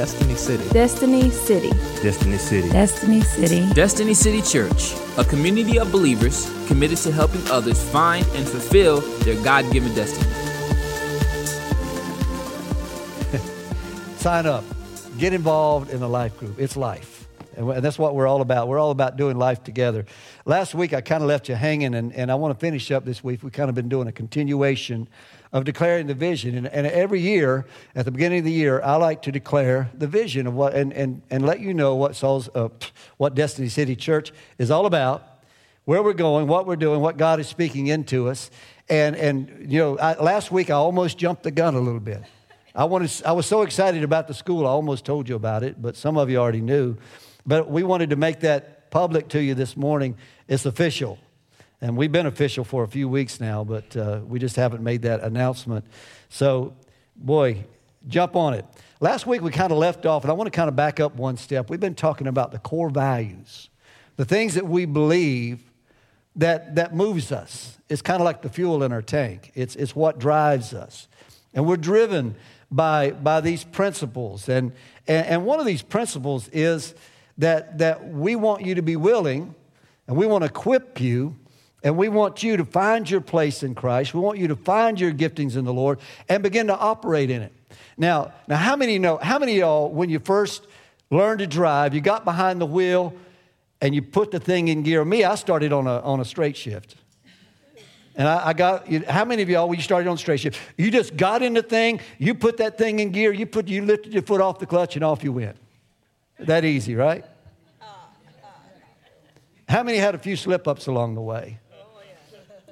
Destiny City. Destiny City. Destiny City. Destiny City. Destiny City Church, a community of believers committed to helping others find and fulfill their God given destiny. Sign up. Get involved in a life group. It's life. And that's what we're all about. We're all about doing life together. Last week, I kind of left you hanging, and, and I want to finish up this week. We've kind of been doing a continuation of declaring the vision. And, and every year, at the beginning of the year, I like to declare the vision of what, and, and, and let you know what, Saul's, uh, what Destiny City Church is all about, where we're going, what we're doing, what God is speaking into us. And, and you know, I, last week, I almost jumped the gun a little bit. I, wanted, I was so excited about the school, I almost told you about it, but some of you already knew. But we wanted to make that public to you this morning. It's official. And we've been official for a few weeks now, but uh, we just haven't made that announcement. So, boy, jump on it. Last week we kind of left off, and I want to kind of back up one step. We've been talking about the core values, the things that we believe that, that moves us. It's kind of like the fuel in our tank, it's, it's what drives us. And we're driven by, by these principles. And, and, and one of these principles is that, that we want you to be willing and we want to equip you and we want you to find your place in Christ. We want you to find your giftings in the Lord and begin to operate in it. Now, now how many know, how many of y'all, when you first learned to drive, you got behind the wheel and you put the thing in gear? Me, I started on a, on a straight shift. And I, I got, how many of y'all, when you started on straight shift, you just got in the thing, you put that thing in gear, you, put, you lifted your foot off the clutch, and off you went. That easy, right? How many had a few slip ups along the way?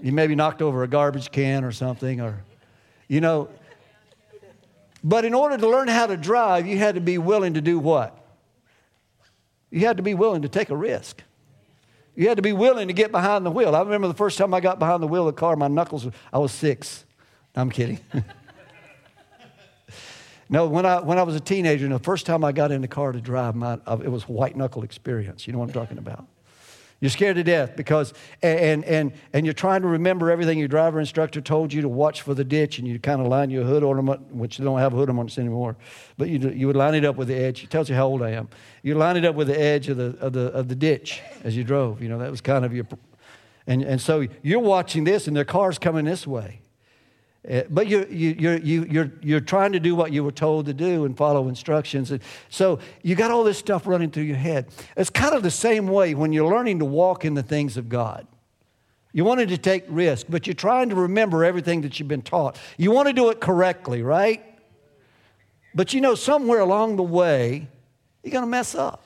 You maybe knocked over a garbage can or something, or, you know. But in order to learn how to drive, you had to be willing to do what? You had to be willing to take a risk. You had to be willing to get behind the wheel. I remember the first time I got behind the wheel of the car, my knuckles, I was six. I'm kidding. no, when I, when I was a teenager, and the first time I got in the car to drive, my, uh, it was a white knuckle experience. You know what I'm talking about? You're scared to death because, and, and, and you're trying to remember everything your driver instructor told you to watch for the ditch, and you kind of line your hood ornament, which they don't have hood ornaments anymore, but you, you would line it up with the edge. It tells you how old I am. You line it up with the edge of the, of the, of the ditch as you drove. You know, that was kind of your, and, and so you're watching this, and their car's coming this way. Uh, but you, you, you're, you, you're, you're trying to do what you were told to do and follow instructions. So you got all this stuff running through your head. It's kind of the same way when you're learning to walk in the things of God. You wanted to take risk, but you're trying to remember everything that you've been taught. You want to do it correctly, right? But you know, somewhere along the way, you're going to mess up.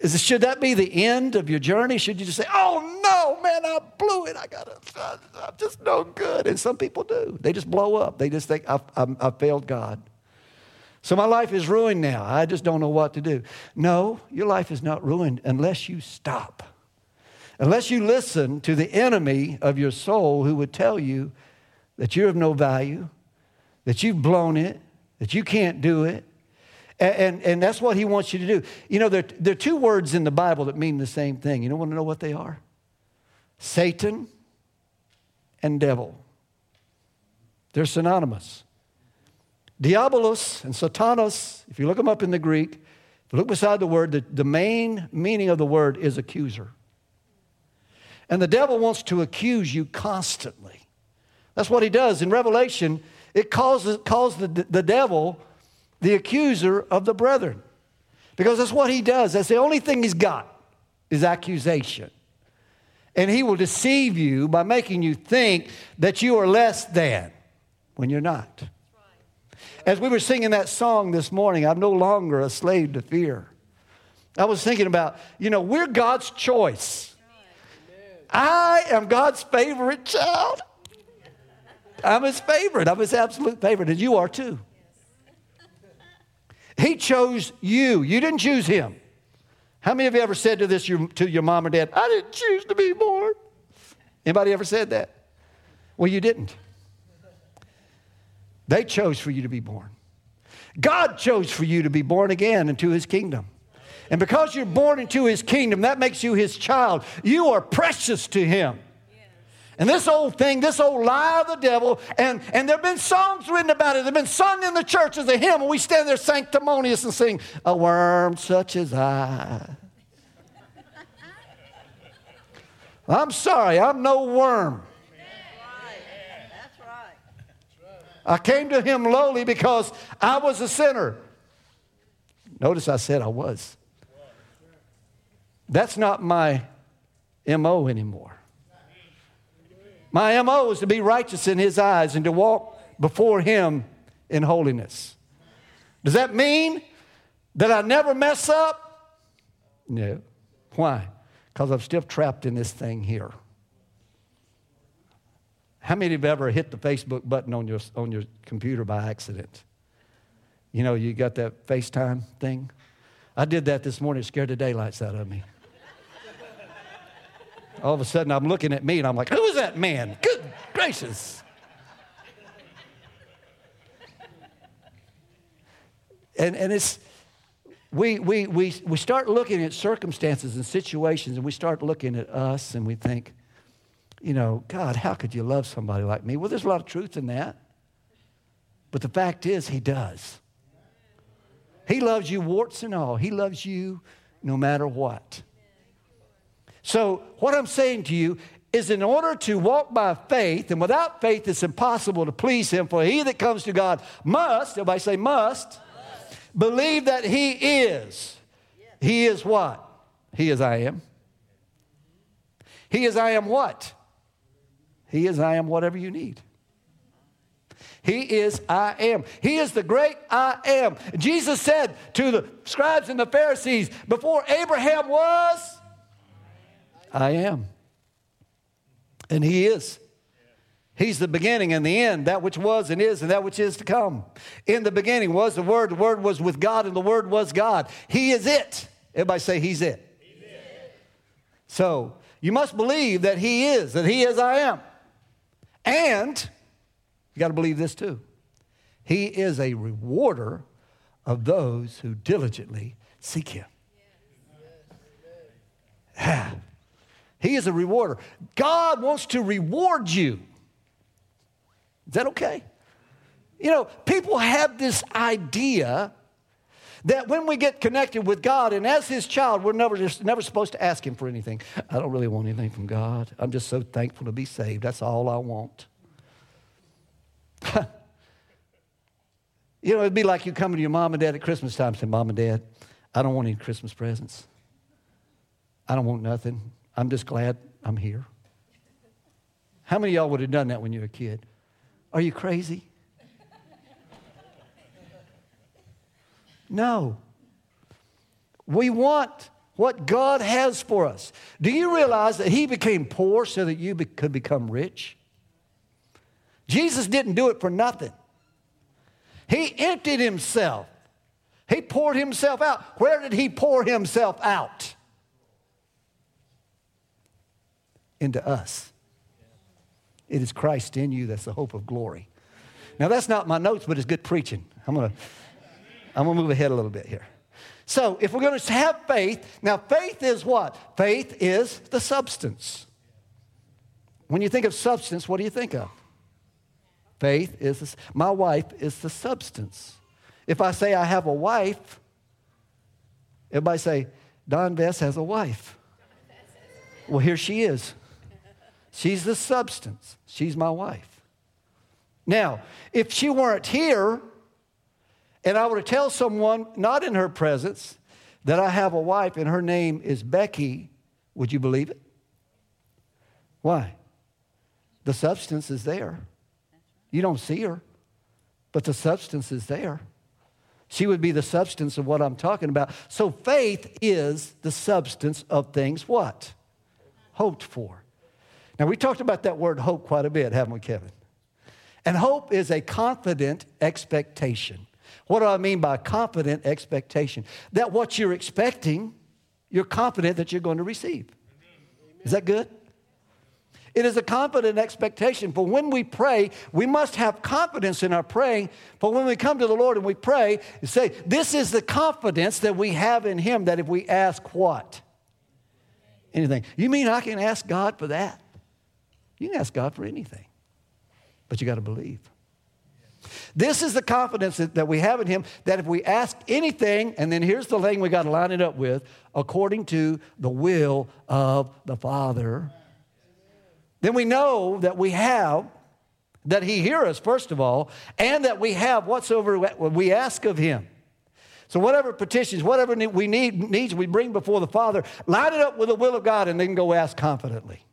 Is, should that be the end of your journey? Should you just say, oh no, man, I blew it. I got I'm just no good. And some people do. They just blow up. They just think, I've, I've failed God. So my life is ruined now. I just don't know what to do. No, your life is not ruined unless you stop. Unless you listen to the enemy of your soul who would tell you that you're of no value, that you've blown it, that you can't do it, and, and, that's what he wants you to do. You know, there, there are two words in the Bible that mean the same thing. You don't want to know what they are? Satan and devil. They're synonymous. Diabolos and Satanas, if you look them up in the Greek, look beside the word, the, the main meaning of the word is accuser. And the devil wants to accuse you constantly. That's what he does. In Revelation, it calls, calls the, the devil the accuser of the brethren. Because that's what he does. That's the only thing he's got is accusation. And he will deceive you by making you think that you are less than when you're not. As we were singing that song this morning, I'm no longer a slave to fear. I was thinking about, you know, we're God's choice. I am God's favorite child. I'm his favorite. I'm his absolute favorite, and you are too. He chose you. You didn't choose him. How many of you ever said to this to your mom or dad, I didn't choose to be born? Anybody ever said that? Well, you didn't. They chose for you to be born. God chose for you to be born again into his kingdom. And because you're born into his kingdom, that makes you his child. You are precious to him. And this old thing, this old lie of the devil, and, and there have been songs written about it. They've been sung in the church as a hymn, and we stand there sanctimonious and sing, A worm such as I. I'm sorry, I'm no worm. I came to him lowly because I was a sinner. Notice I said I was. That's not my MO anymore. My MO is to be righteous in his eyes and to walk before him in holiness. Does that mean that I never mess up? No. Why? Because I'm still trapped in this thing here. How many of you have ever hit the Facebook button on your, on your computer by accident? You know, you got that FaceTime thing? I did that this morning, scared the daylights out of me. All of a sudden, I'm looking at me and I'm like, who is that man? Good gracious. And, and it's, we, we, we, we start looking at circumstances and situations and we start looking at us and we think, you know, God, how could you love somebody like me? Well, there's a lot of truth in that. But the fact is, He does. He loves you, warts and all. He loves you no matter what. So, what I'm saying to you is in order to walk by faith, and without faith, it's impossible to please Him, for he that comes to God must, everybody say must, must. believe that He is. He is what? He is I am. He is I am what? He is I am whatever you need. He is I am. He is the great I am. Jesus said to the scribes and the Pharisees, before Abraham was, I am. And He is. He's the beginning and the end, that which was and is and that which is to come. In the beginning was the Word, the Word was with God, and the Word was God. He is it. Everybody say, He's it. He's it. So you must believe that He is, that He is I am. And you got to believe this too. He is a rewarder of those who diligently seek him. Yeah. He is a rewarder. God wants to reward you. Is that okay? You know, people have this idea that when we get connected with God, and as His child, we're never, just, never supposed to ask Him for anything. I don't really want anything from God. I'm just so thankful to be saved. That's all I want. you know, it'd be like you coming to your mom and dad at Christmas time and say, Mom and Dad, I don't want any Christmas presents. I don't want nothing. I'm just glad I'm here. How many of y'all would have done that when you were a kid? Are you crazy? No. We want what God has for us. Do you realize that He became poor so that you be- could become rich? Jesus didn't do it for nothing. He emptied Himself, He poured Himself out. Where did He pour Himself out? Into us. It is Christ in you that's the hope of glory. Now, that's not my notes, but it's good preaching. I'm going to I'm to move ahead a little bit here. So, if we're going to have faith, now faith is what? Faith is the substance. When you think of substance, what do you think of? Faith is, this, my wife is the substance. If I say I have a wife, everybody say, Don Vess has a wife. Well, here she is. She's the substance. She's my wife. Now, if she weren't here, and I were to tell someone, not in her presence, that I have a wife and her name is Becky, would you believe it? Why? The substance is there. You don't see her, but the substance is there. She would be the substance of what I'm talking about. So faith is the substance of things what? Hoped for. Now, we talked about that word hope quite a bit, haven't we, Kevin? And hope is a confident expectation. What do I mean by confident expectation? That what you're expecting, you're confident that you're going to receive. Is that good? It is a confident expectation. For when we pray, we must have confidence in our praying. For when we come to the Lord and we pray, say, This is the confidence that we have in Him that if we ask what? Anything. You mean I can ask God for that? You can ask God for anything, but you got to believe. This is the confidence that, we have in Him that if we ask anything, and then here's the thing we got to line it up with according to the will of the Father, then we know that we have, that He hears us, first of all, and that we have whatsoever we ask of Him. So, whatever petitions, whatever we need, needs we bring before the Father, line it up with the will of God and then go ask confidently.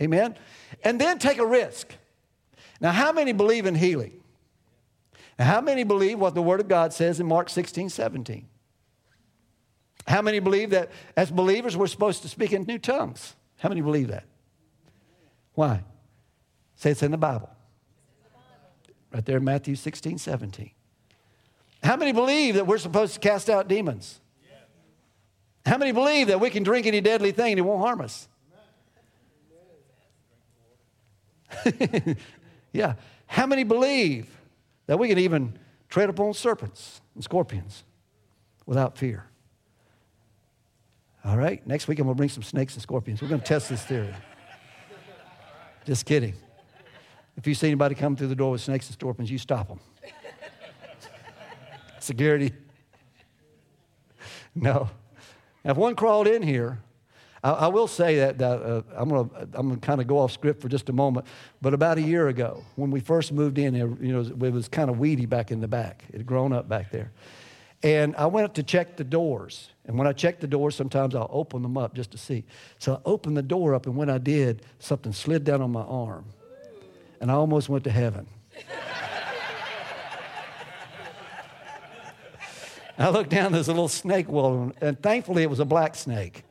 Amen? And then take a risk. Now, how many believe in healing? Now, how many believe what the Word of God says in Mark 16, 17? How many believe that as believers we're supposed to speak in new tongues? How many believe that? Why? Say it's in the Bible. Right there in Matthew 16, 17. How many believe that we're supposed to cast out demons? How many believe that we can drink any deadly thing and it won't harm us? yeah. How many believe that we can even tread upon serpents and scorpions without fear? All right, next week I'm going to bring some snakes and scorpions. We're going to test this theory. Just kidding. If you see anybody come through the door with snakes and scorpions, you stop them. Security. No. Now, if one crawled in here, I, I will say that, uh, I'm going to I'm gonna kind of go off script for just a moment. But about a year ago, when we first moved in, you know, it was kind of weedy back in the back. It had grown up back there. And I went to check the doors. And when I check the doors, sometimes I'll open them up just to see. So I opened the door up, and when I did, something slid down on my arm. And I almost went to heaven. I looked down, there's a little snake wall, and thankfully it was a black snake.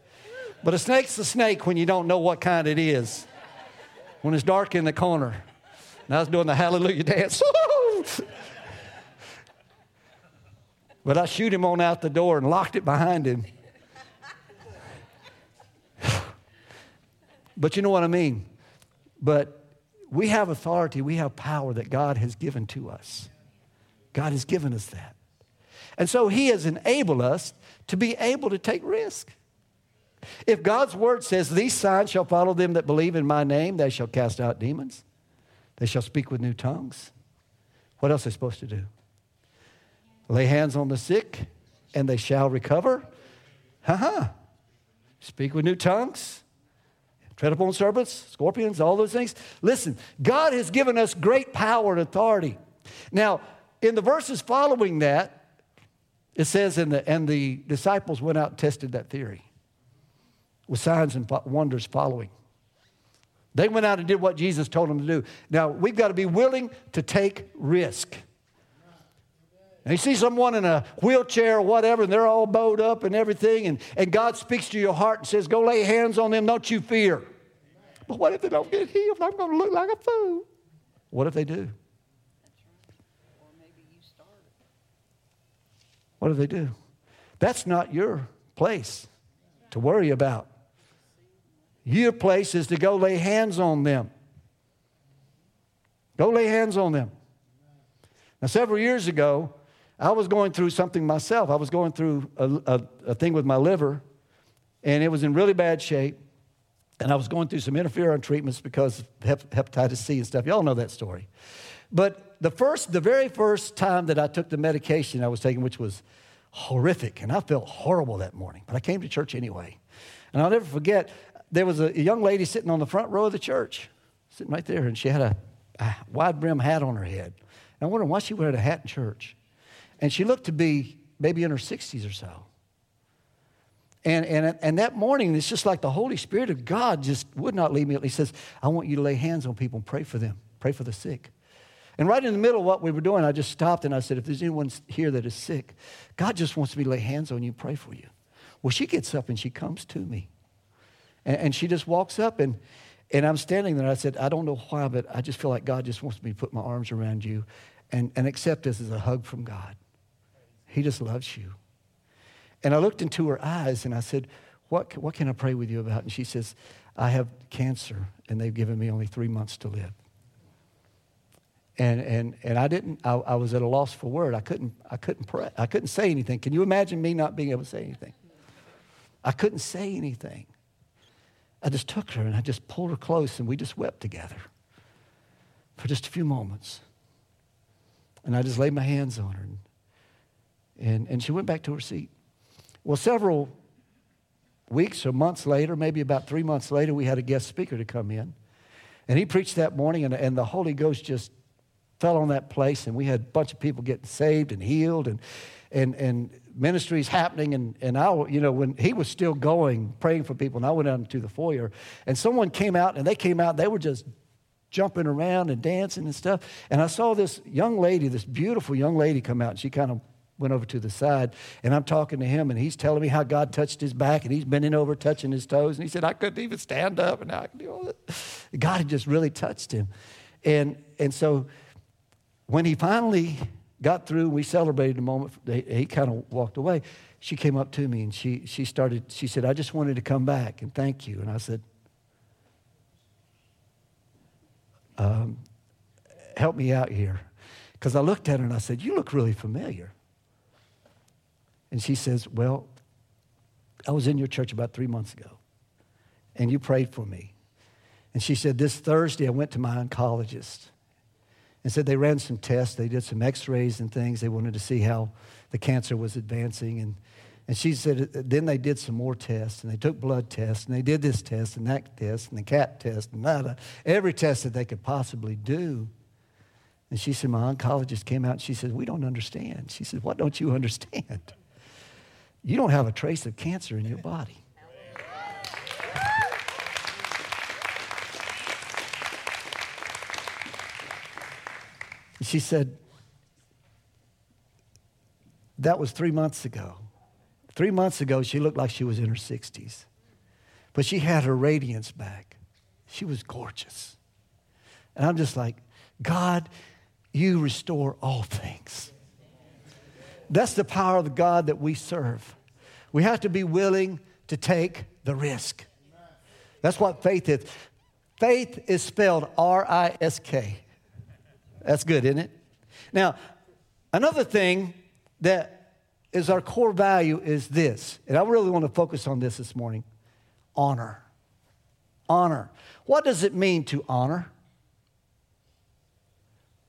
But a snake's a snake when you don't know what kind it is. When it's dark in the corner. And I was doing the hallelujah dance. but I shoot him on out the door and locked it behind him. but you know what I mean? But we have authority, we have power that God has given to us. God has given us that. And so He has enabled us to be able to take risk. If God's word says, These signs shall follow them that believe in my name, they shall cast out demons, they shall speak with new tongues. What else are they supposed to do? Lay hands on the sick, and they shall recover. Ha ha. Speak with new tongues, tread upon serpents, scorpions, all those things. Listen, God has given us great power and authority. Now, in the verses following that, it says, and the, and the disciples went out and tested that theory with signs and wonders following. They went out and did what Jesus told them to do. Now, we've got to be willing to take risk. And you see someone in a wheelchair or whatever, and they're all bowed up and everything, and, and God speaks to your heart and says, Go lay hands on them, don't you fear. But what if they don't get healed? I'm going to look like a fool. What if they do? What do they do? That's not your place to worry about. Your place is to go lay hands on them. Go lay hands on them. Now, several years ago, I was going through something myself. I was going through a, a, a thing with my liver, and it was in really bad shape. And I was going through some interferon treatments because of hepatitis C and stuff. Y'all know that story. But the first, the very first time that I took the medication I was taking, which was horrific, and I felt horrible that morning, but I came to church anyway. And I'll never forget, there was a young lady sitting on the front row of the church, sitting right there, and she had a, a wide brim hat on her head. And I wondered why she wear a hat in church. And she looked to be maybe in her 60s or so. And, and, and that morning, it's just like the Holy Spirit of God just would not leave me. He says, I want you to lay hands on people and pray for them, pray for the sick. And right in the middle of what we were doing, I just stopped and I said, if there's anyone here that is sick, God just wants me to lay hands on you pray for you. Well, she gets up and she comes to me. And, and she just walks up and, and I'm standing there. I said, I don't know why, but I just feel like God just wants me to put my arms around you and, and accept this as a hug from God. He just loves you. And I looked into her eyes and I said, what, what can I pray with you about? And she says, I have cancer and they've given me only three months to live. And, and, and I didn't, I, I was at a loss for word. I couldn't, I couldn't pray. I couldn't say anything. Can you imagine me not being able to say anything? I couldn't say anything. I just took her and I just pulled her close and we just wept together for just a few moments. And I just laid my hands on her. And, and, and she went back to her seat. Well, several weeks or months later, maybe about three months later, we had a guest speaker to come in. And he preached that morning, and, and the Holy Ghost just fell on that place, and we had a bunch of people getting saved and healed, and, and, and ministries happening. And, and I, you know, when he was still going, praying for people, and I went out into the foyer, and someone came out, and they came out, they were just jumping around and dancing and stuff. And I saw this young lady, this beautiful young lady come out, and she kind of went over to the side and I'm talking to him and he's telling me how God touched his back and he's bending over touching his toes and he said I couldn't even stand up and now I can do all this. God had just really touched him. And and so when he finally got through, we celebrated a moment, he, kind of walked away. She came up to me and she she started, she said, I just wanted to come back and thank you. And I said, um, help me out here. Because I looked at her and I said, You look really familiar. And she says, Well, I was in your church about three months ago, and you prayed for me. And she said, This Thursday, I went to my oncologist and said they ran some tests. They did some x rays and things. They wanted to see how the cancer was advancing. And, and she said, uh, Then they did some more tests, and they took blood tests, and they did this test, and that test, and the CAT test, and that, every test that they could possibly do. And she said, My oncologist came out and she said, We don't understand. She said, What don't you understand? you don't have a trace of cancer in your body. She said, That was three months ago. Three months ago, she looked like she was in her 60s, but she had her radiance back. She was gorgeous. And I'm just like, God, you restore all things. That's the power of the God that we serve. We have to be willing to take the risk. That's what faith is. Faith is spelled R I S K. That's good, isn't it? Now, another thing that is our core value is this, and I really want to focus on this this morning honor. Honor. What does it mean to honor?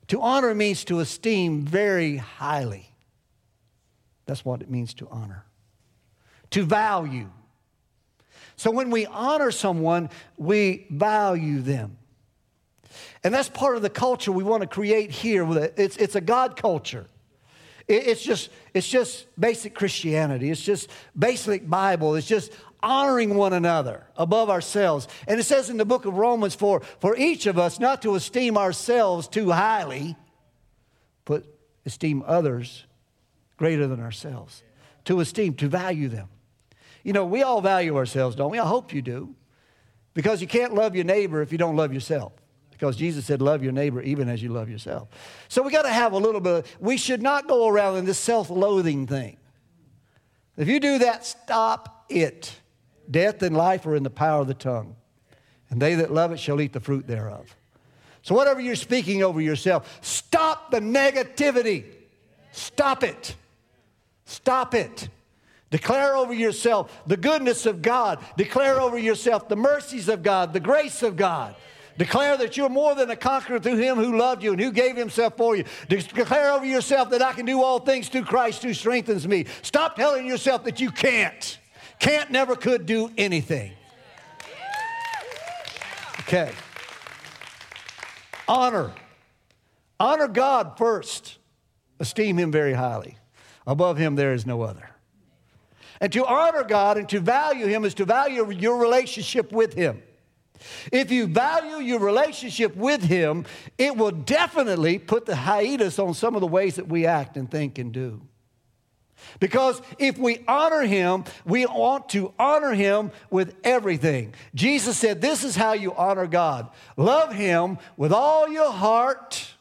To honor means to esteem very highly. That's what it means to honor. To value. So when we honor someone, we value them. And that's part of the culture we want to create here. It's, it's a God culture. It's just, it's just basic Christianity. It's just basic Bible. It's just honoring one another above ourselves. And it says in the book of Romans for, for each of us not to esteem ourselves too highly, but esteem others greater than ourselves, to esteem, to value them. You know, we all value ourselves, don't we? I hope you do. Because you can't love your neighbor if you don't love yourself. Because Jesus said, Love your neighbor even as you love yourself. So we got to have a little bit, of, we should not go around in this self loathing thing. If you do that, stop it. Death and life are in the power of the tongue, and they that love it shall eat the fruit thereof. So, whatever you're speaking over yourself, stop the negativity. Stop it. Stop it. Declare over yourself the goodness of God. Declare over yourself the mercies of God, the grace of God. Declare that you're more than a conqueror through him who loved you and who gave himself for you. Declare over yourself that I can do all things through Christ who strengthens me. Stop telling yourself that you can't. Can't, never could do anything. Okay. Honor. Honor God first. Esteem him very highly. Above him, there is no other. And to honor God and to value him is to value your relationship with him. If you value your relationship with Him, it will definitely put the hiatus on some of the ways that we act and think and do. Because if we honor Him, we want to honor Him with everything. Jesus said, This is how you honor God love Him with all your heart,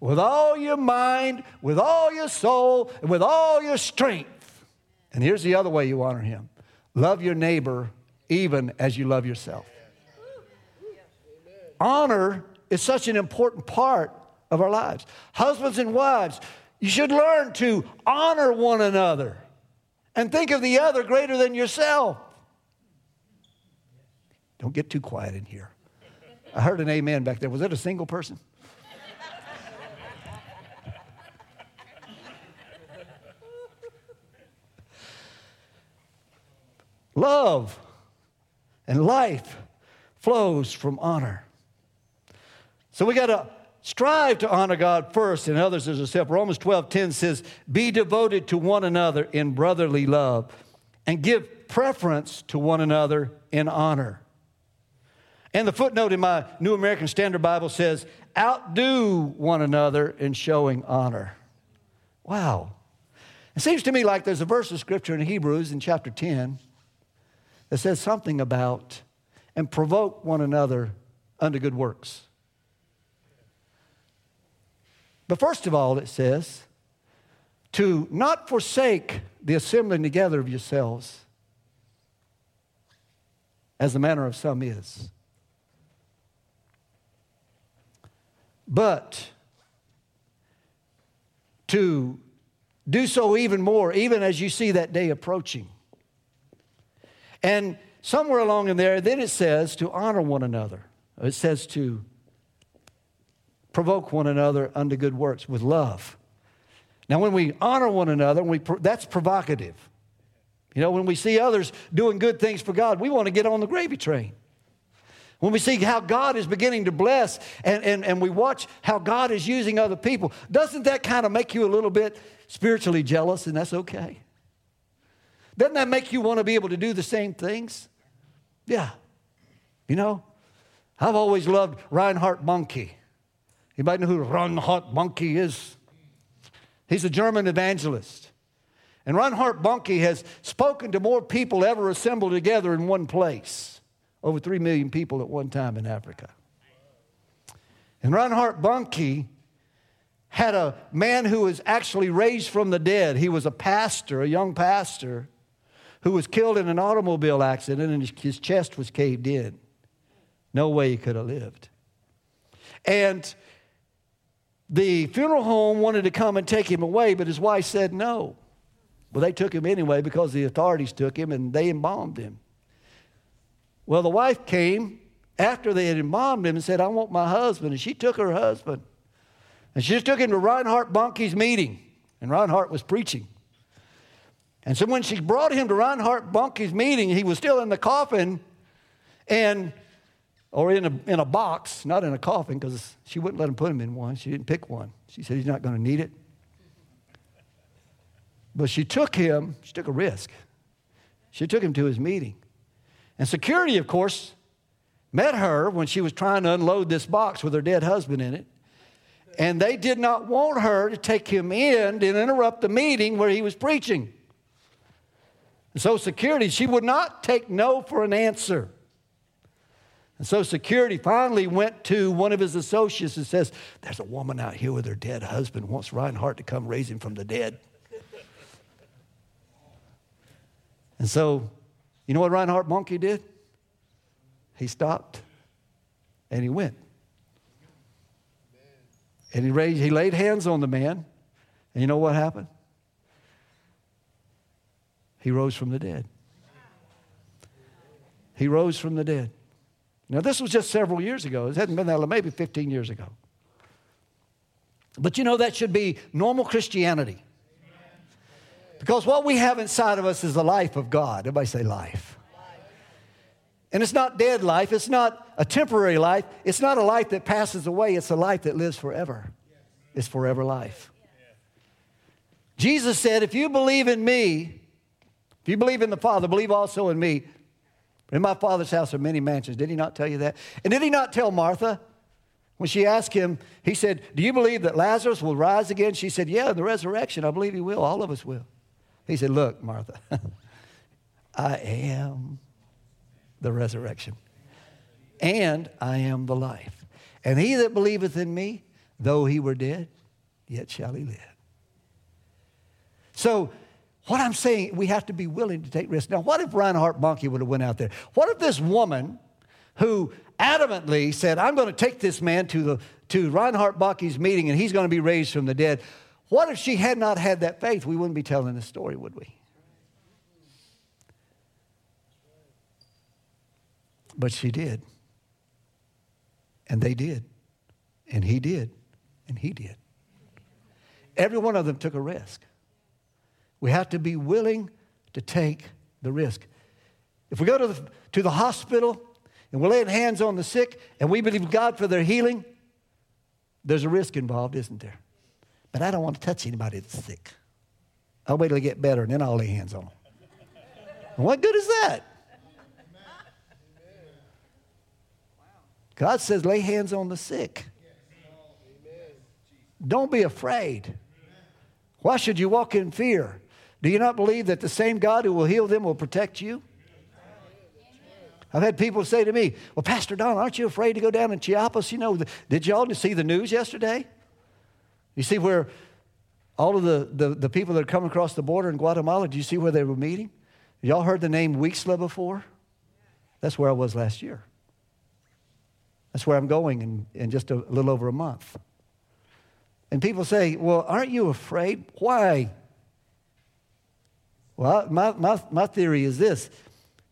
with all your mind, with all your soul, and with all your strength. And here's the other way you honor Him love your neighbor even as you love yourself. Honor is such an important part of our lives. Husbands and wives, you should learn to honor one another and think of the other greater than yourself. Don't get too quiet in here. I heard an amen back there. Was that a single person? Love and life flows from honor. So we got to strive to honor God first and others as yourself. Romans 12 10 says, Be devoted to one another in brotherly love and give preference to one another in honor. And the footnote in my New American Standard Bible says, outdo one another in showing honor. Wow. It seems to me like there's a verse of scripture in Hebrews in chapter 10 that says something about and provoke one another unto good works. But first of all, it says to not forsake the assembling together of yourselves, as the manner of some is, but to do so even more, even as you see that day approaching. And somewhere along in there, then it says to honor one another. It says to provoke one another unto good works with love. Now, when we honor one another, we, that's provocative. You know, when we see others doing good things for God, we want to get on the gravy train. When we see how God is beginning to bless and, and, and we watch how God is using other people, doesn't that kind of make you a little bit spiritually jealous? And that's okay. Doesn't that make you want to be able to do the same things? Yeah. You know, I've always loved Reinhard Bonnke. Anybody know who Reinhard Bonnke is? He's a German evangelist. And Reinhard Bonnke has spoken to more people ever assembled together in one place. Over 3 million people at one time in Africa. And Reinhard Bonnke had a man who was actually raised from the dead. He was a pastor, a young pastor, who was killed in an automobile accident and his chest was caved in. No way he could have lived. And the funeral home wanted to come and take him away, but his wife said no. Well, they took him anyway because the authorities took him and they embalmed him. Well, the wife came after they had embalmed him and said, I want my husband. And she took her husband. And she just took him to Reinhard Bonnke's meeting. And Reinhard was preaching. And so when she brought him to Reinhard Bonnke's meeting, he was still in the coffin and or in a, in a box, not in a coffin, because she wouldn't let him put him in one. She didn't pick one. She said he's not going to need it. But she took him, she took a risk. She took him to his meeting. And security, of course, met her when she was trying to unload this box with her dead husband in it. And they did not want her to take him in and interrupt the meeting where he was preaching. And so, security, she would not take no for an answer. And so, security finally went to one of his associates and says, There's a woman out here with her dead husband, wants Reinhard to come raise him from the dead. and so, you know what Reinhard Bonnke did? He stopped and he went. And he, raised, he laid hands on the man. And you know what happened? He rose from the dead. He rose from the dead. Now, this was just several years ago. It hadn't been that long, maybe 15 years ago. But you know, that should be normal Christianity. Because what we have inside of us is the life of God. Everybody say life. And it's not dead life, it's not a temporary life, it's not a life that passes away, it's a life that lives forever. It's forever life. Jesus said, If you believe in me, if you believe in the Father, believe also in me. In my Father's house are many mansions. Did he not tell you that? And did he not tell Martha? When she asked him, he said, Do you believe that Lazarus will rise again? She said, Yeah, in the resurrection. I believe he will. All of us will. He said, Look, Martha, I am the resurrection, and I am the life. And he that believeth in me, though he were dead, yet shall he live. So what I'm saying, we have to be willing to take risks. Now, what if Reinhard Bonnke would have went out there? What if this woman who adamantly said, I'm going to take this man to, the, to Reinhard Bonnke's meeting and he's going to be raised from the dead. What if she had not had that faith? We wouldn't be telling this story, would we? But she did. And they did. And he did. And he did. Every one of them took a risk. We have to be willing to take the risk. If we go to the, to the hospital and we're laying hands on the sick and we believe God for their healing, there's a risk involved, isn't there? But I don't want to touch anybody that's sick. I'll wait till they get better and then I'll lay hands on them. What good is that? God says, lay hands on the sick. Don't be afraid. Why should you walk in fear? Do you not believe that the same God who will heal them will protect you? I've had people say to me, Well, Pastor Don, aren't you afraid to go down in Chiapas? You know, did y'all see the news yesterday? You see where all of the, the, the people that are coming across the border in Guatemala, do you see where they were meeting? Y'all heard the name Huixtla before? That's where I was last year. That's where I'm going in, in just a little over a month. And people say, Well, aren't you afraid? Why? Well, my, my, my theory is this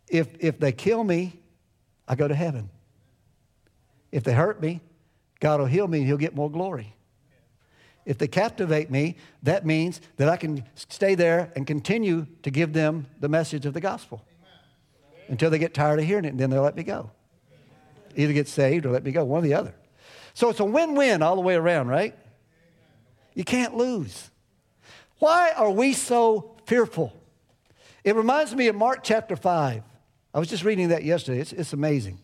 if, if they kill me, I go to heaven. If they hurt me, God will heal me and He'll get more glory. If they captivate me, that means that I can stay there and continue to give them the message of the gospel until they get tired of hearing it and then they'll let me go. Either get saved or let me go, one or the other. So it's a win win all the way around, right? You can't lose. Why are we so fearful? It reminds me of Mark chapter 5. I was just reading that yesterday. It's, it's amazing.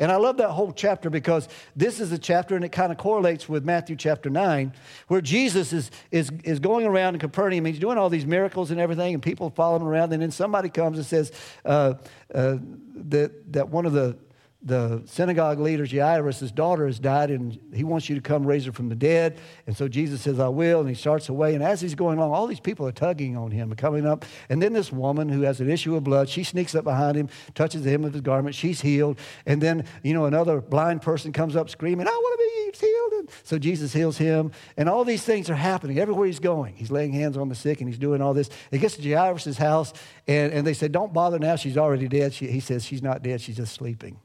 And I love that whole chapter because this is a chapter and it kind of correlates with Matthew chapter 9, where Jesus is, is, is going around in Capernaum. He's doing all these miracles and everything, and people follow him around. And then somebody comes and says uh, uh, that, that one of the the synagogue leader Jairus' daughter has died, and he wants you to come raise her from the dead. And so Jesus says, I will. And he starts away. And as he's going along, all these people are tugging on him and coming up. And then this woman who has an issue of blood, she sneaks up behind him, touches the hem of his garment. She's healed. And then, you know, another blind person comes up screaming, I want to be healed. And so Jesus heals him. And all these things are happening everywhere he's going. He's laying hands on the sick and he's doing all this. He gets to Jairus' house, and, and they say, Don't bother now. She's already dead. She, he says, She's not dead. She's just sleeping.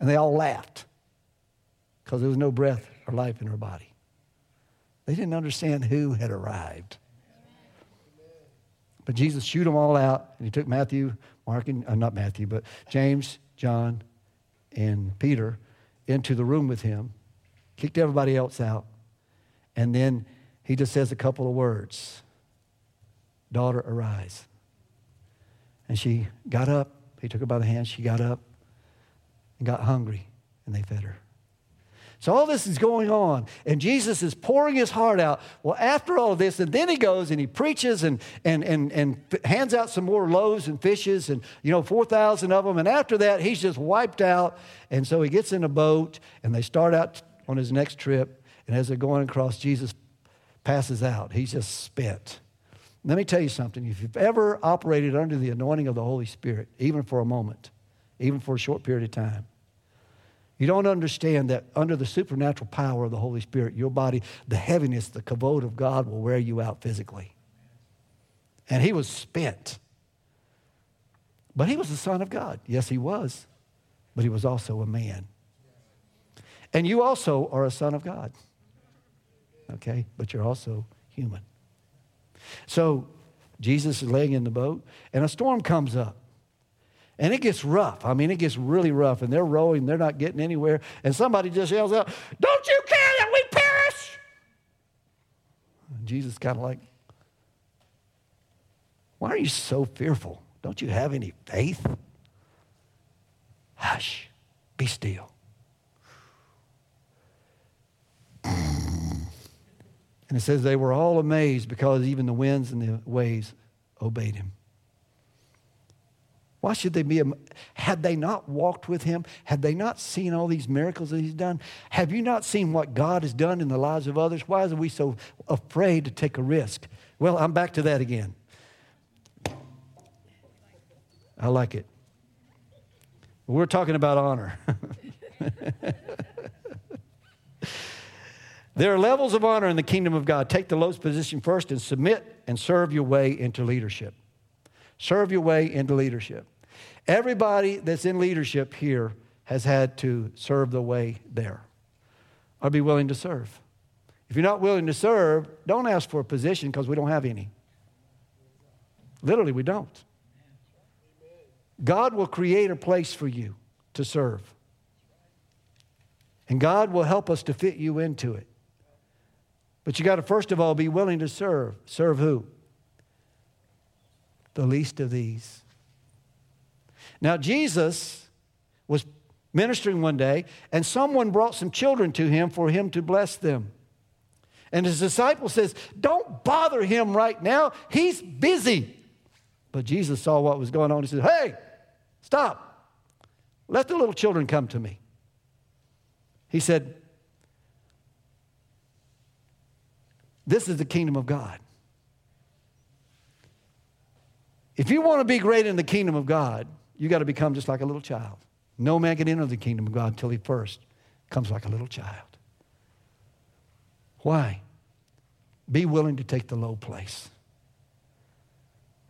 And they all laughed because there was no breath or life in her body. They didn't understand who had arrived. But Jesus shooed them all out, and he took Matthew, Mark, and uh, not Matthew, but James, John, and Peter into the room with him, kicked everybody else out, and then he just says a couple of words Daughter, arise. And she got up. He took her by the hand. She got up and got hungry, and they fed her. So all this is going on, and Jesus is pouring his heart out. Well, after all this, and then he goes and he preaches and, and, and, and hands out some more loaves and fishes, and you know, 4,000 of them. And after that, he's just wiped out. And so he gets in a boat, and they start out on his next trip. And as they're going across, Jesus passes out. He's just spent. Let me tell you something. If you've ever operated under the anointing of the Holy Spirit, even for a moment, even for a short period of time, you don't understand that under the supernatural power of the Holy Spirit, your body, the heaviness, the kavod of God will wear you out physically. And he was spent. But he was the Son of God. Yes, he was. But he was also a man. And you also are a son of God. Okay? But you're also human. So Jesus is laying in the boat, and a storm comes up. And it gets rough. I mean, it gets really rough, and they're rowing, they're not getting anywhere. And somebody just yells out, Don't you care that we perish? And Jesus kind of like, Why are you so fearful? Don't you have any faith? Hush, be still. And it says they were all amazed because even the winds and the waves obeyed him. Why should they be? Had they not walked with him? Had they not seen all these miracles that he's done? Have you not seen what God has done in the lives of others? Why are we so afraid to take a risk? Well, I'm back to that again. I like it. We're talking about honor. there are levels of honor in the kingdom of God. Take the lowest position first and submit and serve your way into leadership. Serve your way into leadership. Everybody that's in leadership here has had to serve the way there or be willing to serve. If you're not willing to serve, don't ask for a position because we don't have any. Literally, we don't. God will create a place for you to serve. And God will help us to fit you into it. But you got to, first of all, be willing to serve. Serve who? The least of these. Now, Jesus was ministering one day, and someone brought some children to him for him to bless them. And his disciple says, Don't bother him right now. He's busy. But Jesus saw what was going on. He said, Hey, stop. Let the little children come to me. He said, This is the kingdom of God. If you want to be great in the kingdom of God, you got to become just like a little child. No man can enter the kingdom of God until he first comes like a little child. Why? Be willing to take the low place.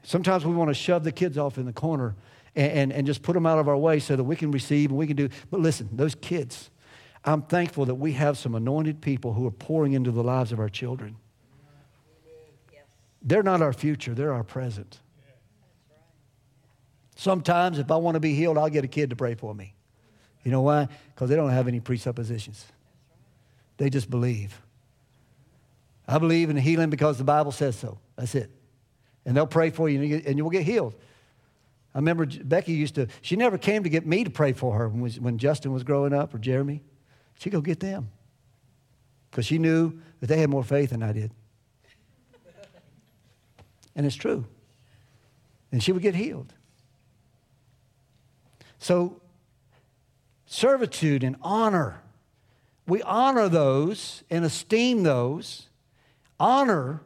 Sometimes we want to shove the kids off in the corner and, and, and, just put them out of our way so that we can receive and we can do. But listen, those kids, I'm thankful that we have some anointed people who are pouring into the lives of our children. They're not our future, they're our present. Sometimes, if I want to be healed, I'll get a kid to pray for me. You know why? Because they don't have any presuppositions, they just believe. I believe in healing because the Bible says so. That's it. And they'll pray for you and you will get healed. I remember Becky used to, she never came to get me to pray for her when, when Justin was growing up or Jeremy. She'd go get them because she knew that they had more faith than I did. And it's true. And she would get healed. So, servitude and honor. We honor those and esteem those honor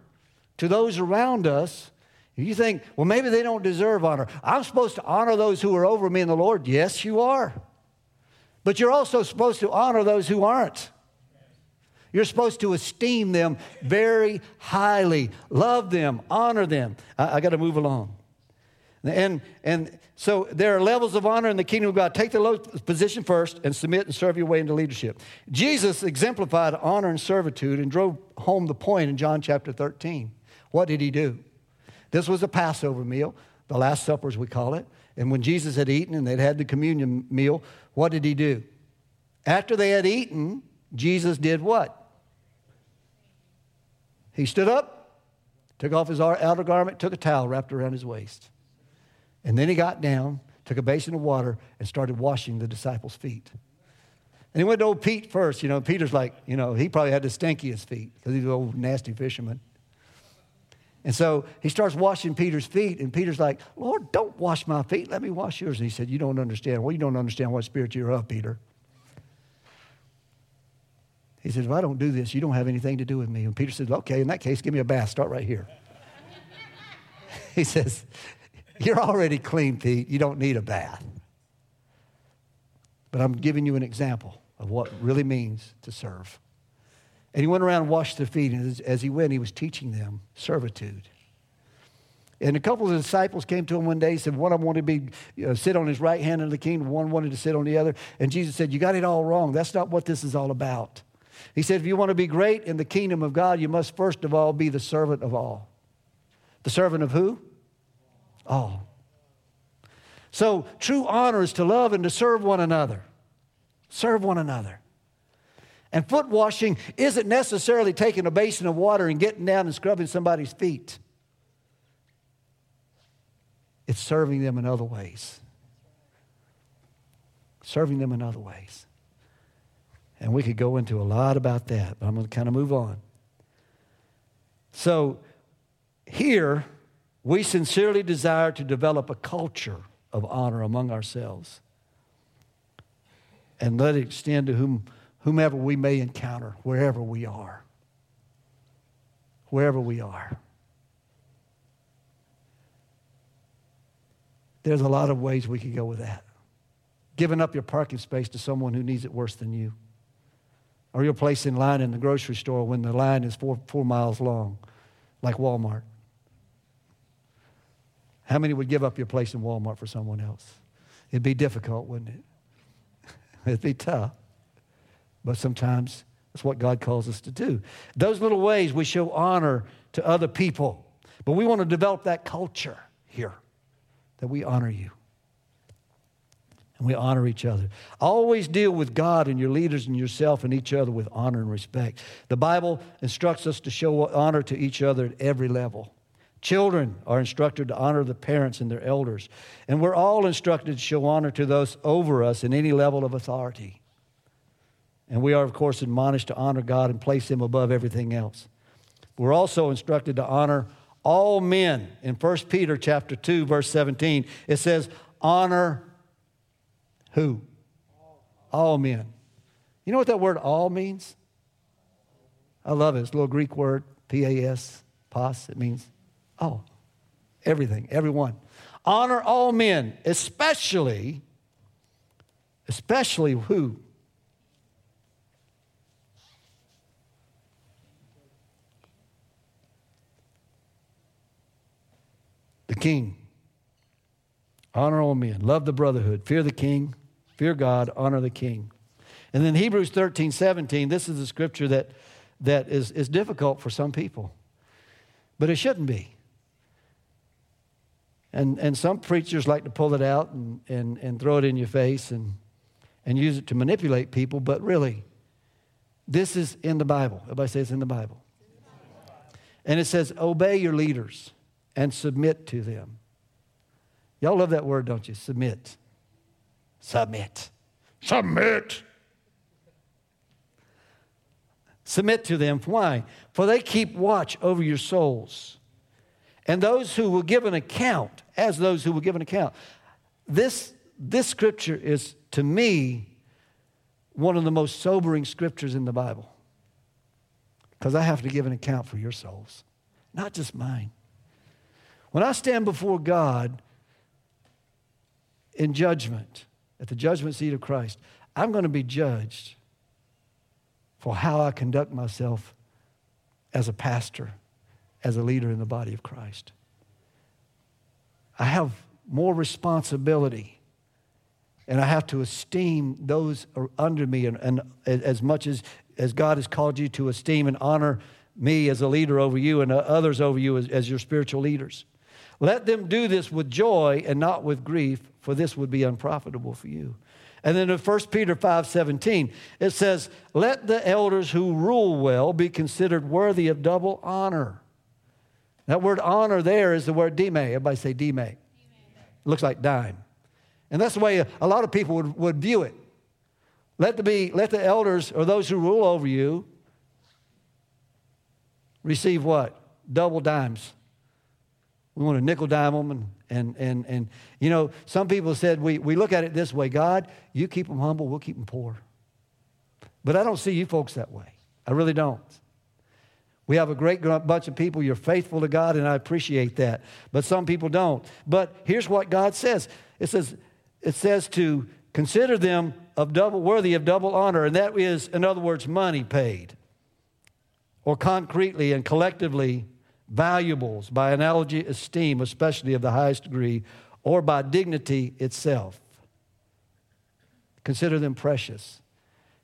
to those around us. You think, well, maybe they don't deserve honor. I'm supposed to honor those who are over me in the Lord. Yes, you are. But you're also supposed to honor those who aren't. You're supposed to esteem them very highly, love them, honor them. I, I got to move along. And, and so there are levels of honor in the kingdom of God. Take the low position first and submit and serve your way into leadership. Jesus exemplified honor and servitude and drove home the point in John chapter 13. What did he do? This was a Passover meal, the Last Supper as we call it. And when Jesus had eaten and they'd had the communion meal, what did he do? After they had eaten, Jesus did what? He stood up, took off his outer garment, took a towel wrapped around his waist. And then he got down, took a basin of water, and started washing the disciples' feet. And he went to old Pete first. You know, Peter's like, you know, he probably had the stinkiest feet because he's an old nasty fisherman. And so he starts washing Peter's feet, and Peter's like, Lord, don't wash my feet. Let me wash yours. And he said, You don't understand. Well, you don't understand what spirit you're of, Peter. He says, If I don't do this, you don't have anything to do with me. And Peter says, Okay, in that case, give me a bath. Start right here. he says, you're already clean, Pete. You don't need a bath. But I'm giving you an example of what really means to serve. And he went around and washed their feet. And as, he went, he was teaching them servitude. And a couple of disciples came to him one day and said, One of them wanted to be, you know, sit on his right hand in the kingdom, one wanted to sit on the other. And Jesus said, You got it all wrong. That's not what this is all about. He said, If you want to be great in the kingdom of God, you must first of all be the servant of all. The servant of who? All. So, true honor is to love and to serve one another. Serve one another. And foot washing isn't necessarily taking a basin of water and getting down and scrubbing somebody's feet, it's serving them in other ways. Serving them in other ways. And we could go into a lot about that, but I'm going to kind of move on. So, here, we sincerely desire to develop a culture of honor among ourselves and let it extend to whom, whomever we may encounter, wherever we are. Wherever we are. There's a lot of ways we could go with that. Giving up your parking space to someone who needs it worse than you. Or your place in line in the grocery store when the line is four, four miles long, like Walmart. How many would give up your place in Walmart for someone else? It'd be difficult, wouldn't it? It'd be tough. But sometimes that's what God calls us to do. Those little ways we show honor to other people. But we want to develop that culture here that we honor you and we honor each other. Always deal with God and your leaders and yourself and each other with honor and respect. The Bible instructs us to show honor to each other at every level. Children are instructed to honor the parents and their elders. And we're all instructed to show honor to those over us in any level of authority. And we are, of course, admonished to honor God and place Him above everything else. We're also instructed to honor all men. In 1 Peter chapter 2, verse 17, it says, honor who? All men. You know what that word all means? I love it. It's a little Greek word, P A S, pas. It means all, everything, everyone. Honor all men, especially, especially who? The king. Honor all men. Love the brotherhood. Fear the king. Fear God. Honor the king. And then Hebrews 13, 17, this is a scripture that, that is, is difficult for some people, but it shouldn't be. And, and some preachers like to pull it out and, and, and throw it in your face and, and use it to manipulate people, but really, this is in the Bible. Everybody says it's in the Bible. And it says, Obey your leaders and submit to them. Y'all love that word, don't you? Submit. Submit. Submit. Submit to them. Why? For they keep watch over your souls. And those who will give an account as those who will give an account. This, this scripture is, to me, one of the most sobering scriptures in the Bible. Because I have to give an account for your souls, not just mine. When I stand before God in judgment, at the judgment seat of Christ, I'm going to be judged for how I conduct myself as a pastor, as a leader in the body of Christ. I have more responsibility and I have to esteem those under me and, and, as much as, as God has called you to esteem and honor me as a leader over you and others over you as, as your spiritual leaders. Let them do this with joy and not with grief, for this would be unprofitable for you. And then in 1 Peter 5 17, it says, Let the elders who rule well be considered worthy of double honor that word honor there is the word dime. Everybody say dime. It looks like dime. And that's the way a lot of people would, would view it. Let the, be, let the elders or those who rule over you receive what? Double dimes. We want to nickel dime them. And, and, and, and you know, some people said we, we look at it this way God, you keep them humble, we'll keep them poor. But I don't see you folks that way. I really don't. We have a great bunch of people. You're faithful to God, and I appreciate that. But some people don't. But here's what God says it says, it says to consider them of double worthy of double honor, and that is, in other words, money paid, or concretely and collectively valuables, by analogy, esteem, especially of the highest degree, or by dignity itself. Consider them precious.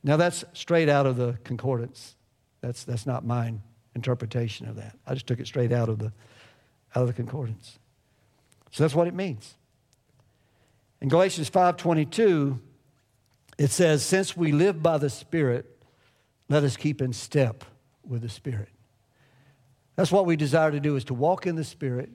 Now that's straight out of the concordance. That's, that's not mine interpretation of that. I just took it straight out of the, out of the concordance. So that's what it means. In Galatians 5:22, it says, "Since we live by the Spirit, let us keep in step with the Spirit." That's what we desire to do is to walk in the Spirit,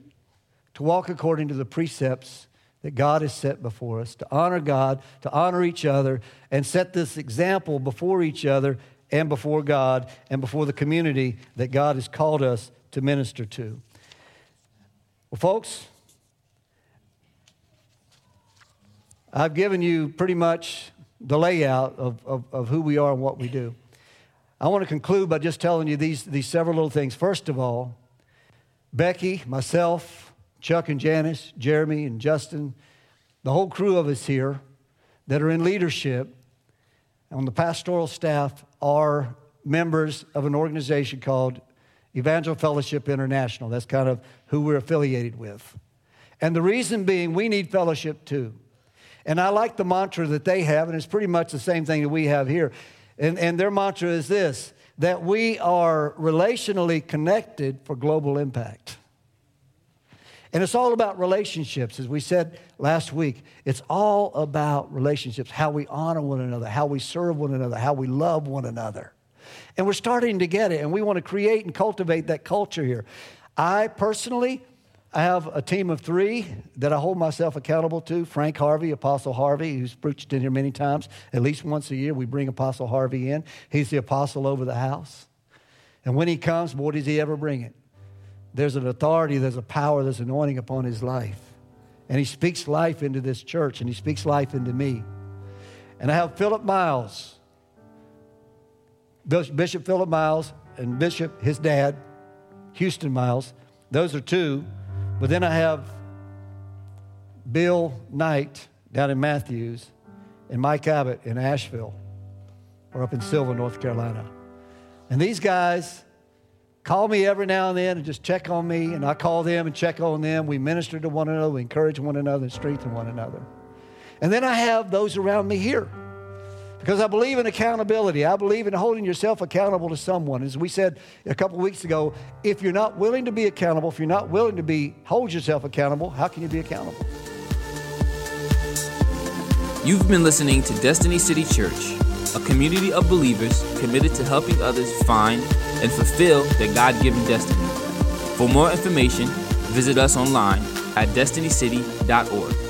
to walk according to the precepts that God has set before us, to honor God, to honor each other, and set this example before each other and before God and before the community that God has called us to minister to. Well, folks, I've given you pretty much the layout of, of, of, who we are and what we do. I want to conclude by just telling you these, these several little things. First of all, Becky, myself, Chuck and Janice, Jeremy and Justin, the whole crew of us here that are in leadership on the pastoral staff are members of an organization called Evangel Fellowship International. That's kind of who we're affiliated with. And the reason being, we need fellowship too. And I like the mantra that they have, and it's pretty much the same thing that we have here. And, and their mantra is this that we are relationally connected for global impact. And it's all about relationships, as we said last week. It's all about relationships, how we honor one another, how we serve one another, how we love one another. And we're starting to get it, and we want to create and cultivate that culture here. I personally, I have a team of three that I hold myself accountable to Frank Harvey, Apostle Harvey, who's preached in here many times. At least once a year, we bring Apostle Harvey in. He's the apostle over the house. And when he comes, boy, does he ever bring it. There's an authority, there's a power, there's anointing upon his life. And he speaks life into this church, and he speaks life into me. And I have Philip Miles, Bishop Philip Miles, and Bishop, his dad, Houston Miles. Those are two. But then I have Bill Knight down in Matthews and Mike Abbott in Asheville or up in Sylva, North Carolina. And these guys call me every now and then and just check on me, and I call them and check on them. We minister to one another, we encourage one another, and strengthen one another. And then I have those around me here. Because I believe in accountability. I believe in holding yourself accountable to someone. As we said a couple weeks ago, if you're not willing to be accountable, if you're not willing to be hold yourself accountable, how can you be accountable? You've been listening to Destiny City Church, a community of believers committed to helping others find and fulfill their God given destiny. For more information, visit us online at destinycity.org.